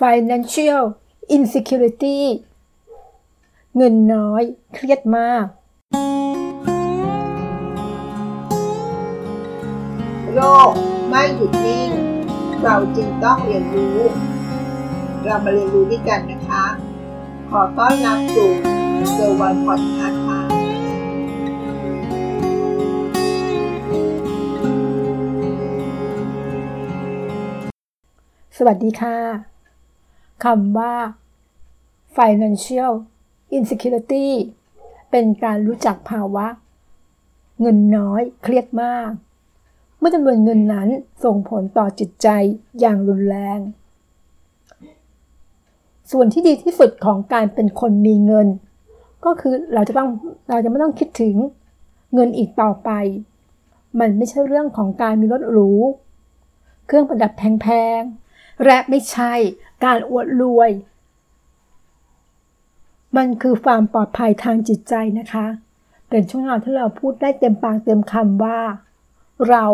financial insecurity เงินน้อย เครียดมาก โลกไม่หยุดนิ่ง เราจึงต้องเรียนรู้ เรามาเรียนรู้ด้วยกันนะคะ ขอต้อนรับสู่เซอร์วันพอดคาส์ค่ะสวัสดีค่ะ คำว่า financial insecurity เป็นการรู้จักภาวะ เงินน้อยเครียดมาก เมื่อจำนวนเงินนั้นส่งผลต่อจิตใจอย่างรุนแรง ส่วนที่ดีที่สุดของการเป็นคนมีเงิน ก็คือเราจะต้องเราจะไม่ต้องคิดถึงเงินอีกต่อไป มันไม่ใช่เรื่องของการมีรถหรู เครื่องประดับแพงๆ และไม่ใช่การอวดรวย มันคือความปลอดภัยทางจิตใจนะคะ เป็นช่วงเวลาที่เราพูดได้เต็มปากเต็มคำว่า เรา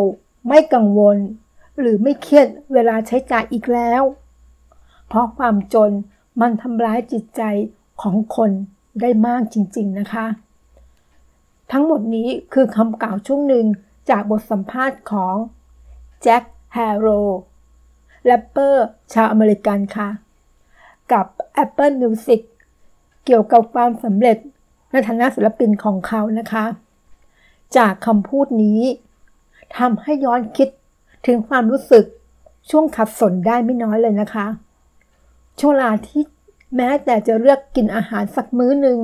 ไม่กังวล หรือไม่เครียดเวลาใช้จ่ายอีกแล้ว เพราะความจนมันทำร้ายจิตใจของคนได้มากจริง ๆนะคะ ทั้งหมดนี้คือคำกล่าวช่วงหนึ่งจากบทสัมภาษณ์ของ Jack Harlow แรปเปอร์ชาวอเมริกันค่ะ กับ Apple Music เกี่ยวกับความสำเร็จในฐานะศิลปินของเขานะคะ จากคำพูดนี้ทำให้ย้อนคิดถึงความรู้สึกช่วงขัดสนได้ไม่น้อยเลยนะคะ ช่วงเวลาที่แม้แต่จะเลือกกินอาหารสักมื้อหนึ่ง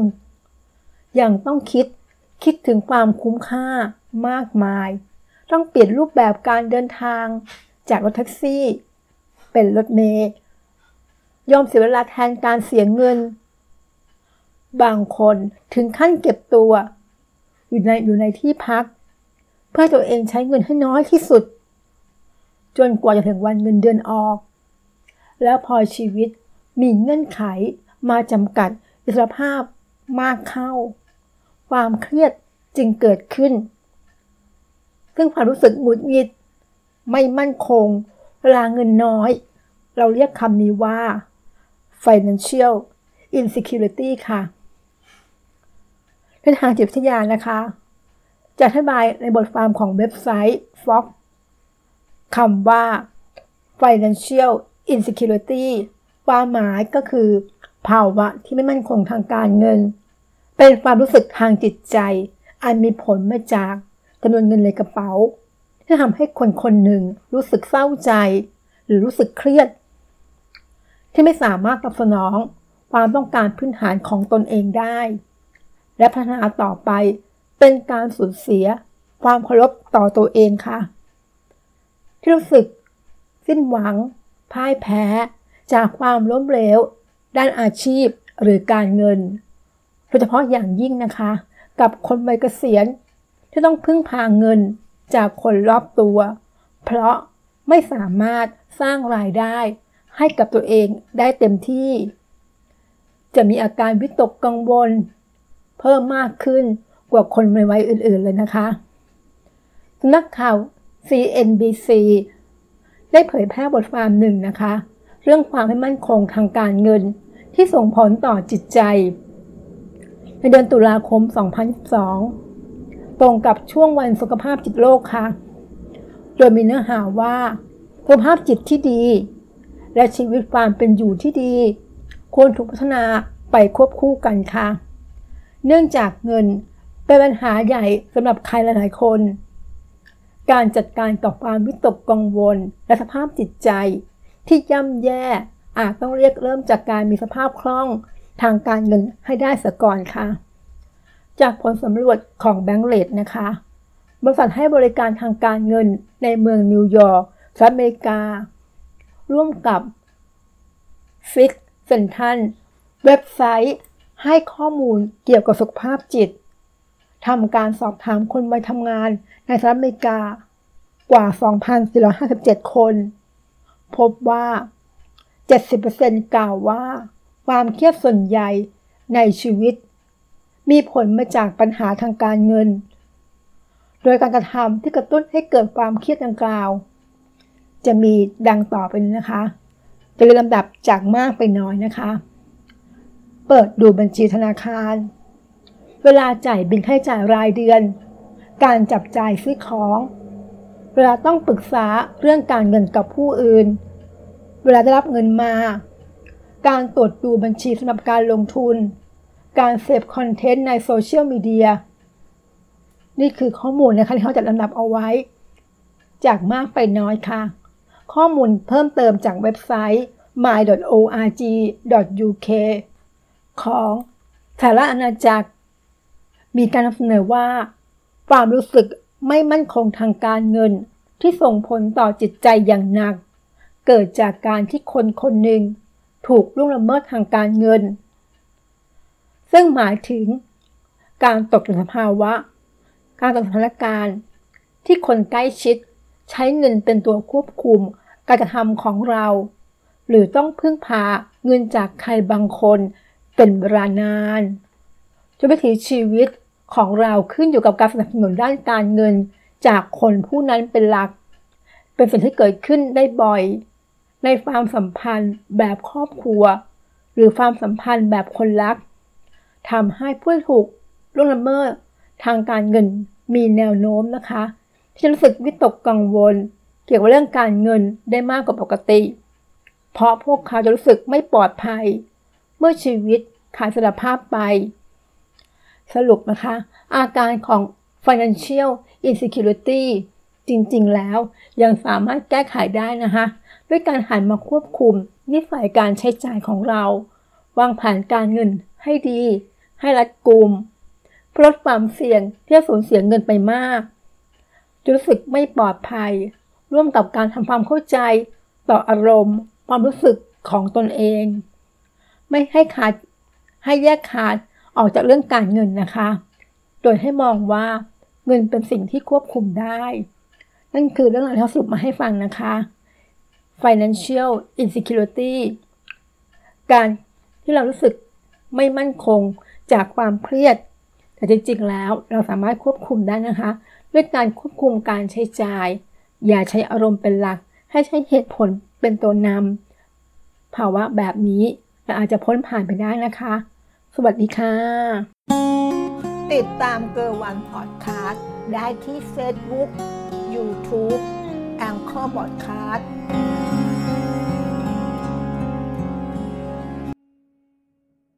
ยังต้องคิดคิดถึงความคุ้มค่ามากมาย ต้องเปลี่ยนรูปแบบการเดินทางจากรถแท็กซี่ เป็นรถเมล์ยอมเสียเวลาแทนการเสียเงิน บางคนถึงขั้นเก็บตัว อยู่ในอยู่ในที่พัก เพื่อตัวเองใช้เงินให้น้อยที่สุด จนกว่าจะถึงวันเงินเดือนออก แล้วพอชีวิตมีเงื่อนไขมาจำกัดอิสรภาพมากเข้า ความเครียดจึงเกิดขึ้น ซึ่งความรู้สึกหงุดหงิด ไม่มั่นคงเวลาเงินน้อย เราเรียกคำนี้ว่า financial insecurity ค่ะในทางจิตวิทยานะคะ จะอธิบายในบทความของเว็บไซต์ Fox คำว่า financial insecurity ความหมายก็คือ ภาวะที่ไม่มั่นคงทางการเงิน เป็นความรู้สึกทางจิตใจ อันมีผลมาจากจำนวนเงินในกระเป๋า ที่ทำให้คนคนหนึ่งรู้สึกเศร้าใจ หรือรู้สึกเครียด ที่ไม่สามารถตอบสนองความต้องการพื้นฐานของตนเองได้ และพัฒนาต่อไปเป็นการสูญเสียความเคารพต่อตัวเองค่ะ ที่รู้สึก สิ้นหวัง พ่ายแพ้ จากความล้มเหลว ด้านอาชีพหรือการเงิน โดยเฉพาะอย่างยิ่งนะคะ กับคนวัยเกษียณ ที่ต้องพึ่งพาเงินจากคนรอบตัว เพราะไม่สามารถสร้างรายได้ ให้กับตัวเองได้เต็มที่ จะมีอาการวิตกกังวล เพิ่มมากขึ้นกว่าคนในวัยอื่นๆเลยนะคะนักข่าว CNBC ได้เผยแพร่บทความหนึ่งนะคะ เรื่องความไม่มั่นคงทางการเงินที่ส่งผลต่อจิตใจ ในเดือนตุลาคม 2022 ตรงกับช่วงวันสุขภาพจิตโลกค่ะ โดยมีเนื้อหาว่า สุขภาพจิตที่ดี และชีวิตความเป็นอยู่ที่ดี ควรถูกพัฒนาไปควบคู่กันค่ะ เนื่องจากเงินเป็นปัญหาใหญ่สำหรับใครหลายๆคน การจัดการกับความวิตกกังวล และสภาพจิตใจ ที่ย่ำแย่อาจต้องเรียกเริ่มจากการมีสภาพคล่องทางการเงินให้ได้สก่อนค่ะ จากผลสำรวจของ Bankrate นะคะ บริษัทให้บริการทางการเงินในเมืองนิวยอร์กสหรัฐอเมริกา ร่วมกับ Psych Central เว็บไซต์ให้ข้อมูลเกี่ยวกับสุขภาพจิตทำการสอบถามคนวัยทำงานในสหรัฐอเมริกากว่า 2,457 คน พบว่า 70%กล่าวว่า ความเครียดส่วนใหญ่ในชีวิต มีผลมาจากปัญหาทางการเงิน โดยการกระทำที่กระตุ้นให้เกิดความเครียดดังกล่าว จะมีดังต่อไปนะคะจะเรียงลำดับจากมากไปน้อยนะคะ เปิดดูบัญชีธนาคาร เวลาจ่ายบินค่าใช้จ่ายรายเดือน การจับจ่ายซื้อของ เวลาต้องปรึกษาเรื่องการเงินกับผู้อื่น เวลาได้รับเงินมา การตรวจดูบัญชีสำหรับการลงทุน การเสพคอนเทนต์ในโซเชียลมีเดียนี่คือข้อมูลนะคะที่เขาจัดลำดับเอาไว้ จากมากไปน้อยค่ะ ข้อมูลเพิ่มเติมจากเว็บไซต์ my.org.uk ของสหรัฐอาณาจักร มีการนำเสนอว่า ความรู้สึกไม่มั่นคงทางการเงินที่ส่งผลต่อจิตใจอย่างหนัก เกิดจากการที่คนคนหนึ่งถูกล่วงละเมิดทางการเงิน ซึ่งหมายถึง การตกอยู่ในสภาวะ การตกสถานการณ์ ที่คนใกล้ชิด ใช้เงินเป็นตัวควบคุมการกระทำของเรา หรือต้องพึ่งพาเงินจากใครบางคนเป็นเวลานานจนวิถีชีวิตของเราขึ้นอยู่กับการสนับสนุนด้านการเงินจากคนผู้นั้นเป็นหลัก เป็นสิ่งที่เกิดขึ้นได้บ่อย ในความสัมพันธ์แบบครอบครัว หรือความสัมพันธ์แบบคนรักทำให้ผู้ถูกล่วงละเมิดทางการเงินมีแนวโน้มนะคะ ที่จะรู้สึกวิตกกังวล เกี่ยวกับเรื่องการเงินได้มากกว่าปกติ เพราะพวกเขาจะรู้สึกไม่ปลอดภัย เมื่อชีวิตขาดสถภาพไป สรุปนะคะ อาการของ financial insecurity จริงๆ แล้วยังสามารถแก้ไขได้นะคะ ด้วยการหันมาควบคุม นิสัยการใช้จ่ายของเรา วางแผนการเงินให้ดี ให้รัดกุมลดความเสี่ยงที่จะสูญเสียเงินไปมาก รู้สึกไม่ปลอดภัย ร่วมกับการทำความเข้าใจต่ออารมณ์ ความรู้สึกของตนเอง ไม่ให้ขาดให้แยกขาดออกจากเรื่องการเงินนะคะ โดยให้มองว่าเงินเป็นสิ่งที่ควบคุมได้ นั่นคือเรื่องราวที่สรุปมาให้ฟังนะคะ financial insecurity การที่เรารู้สึกไม่มั่นคงจากความเครียด แต่จริงๆแล้วเราสามารถควบคุมได้นะคะ ด้วยการควบคุมการใช้จ่าย อย่าใช้อารมณ์เป็นหลัก ให้ใช้เหตุผลเป็นตัวนำภาวะแบบนี้เราอาจจะพ้นผ่านไปได้นะคะ สวัสดีค่ะ ติดตามเกอร์วันพอดคาสต์ได้ที่ Facebook YouTube แองเกอร์บอดคาสต์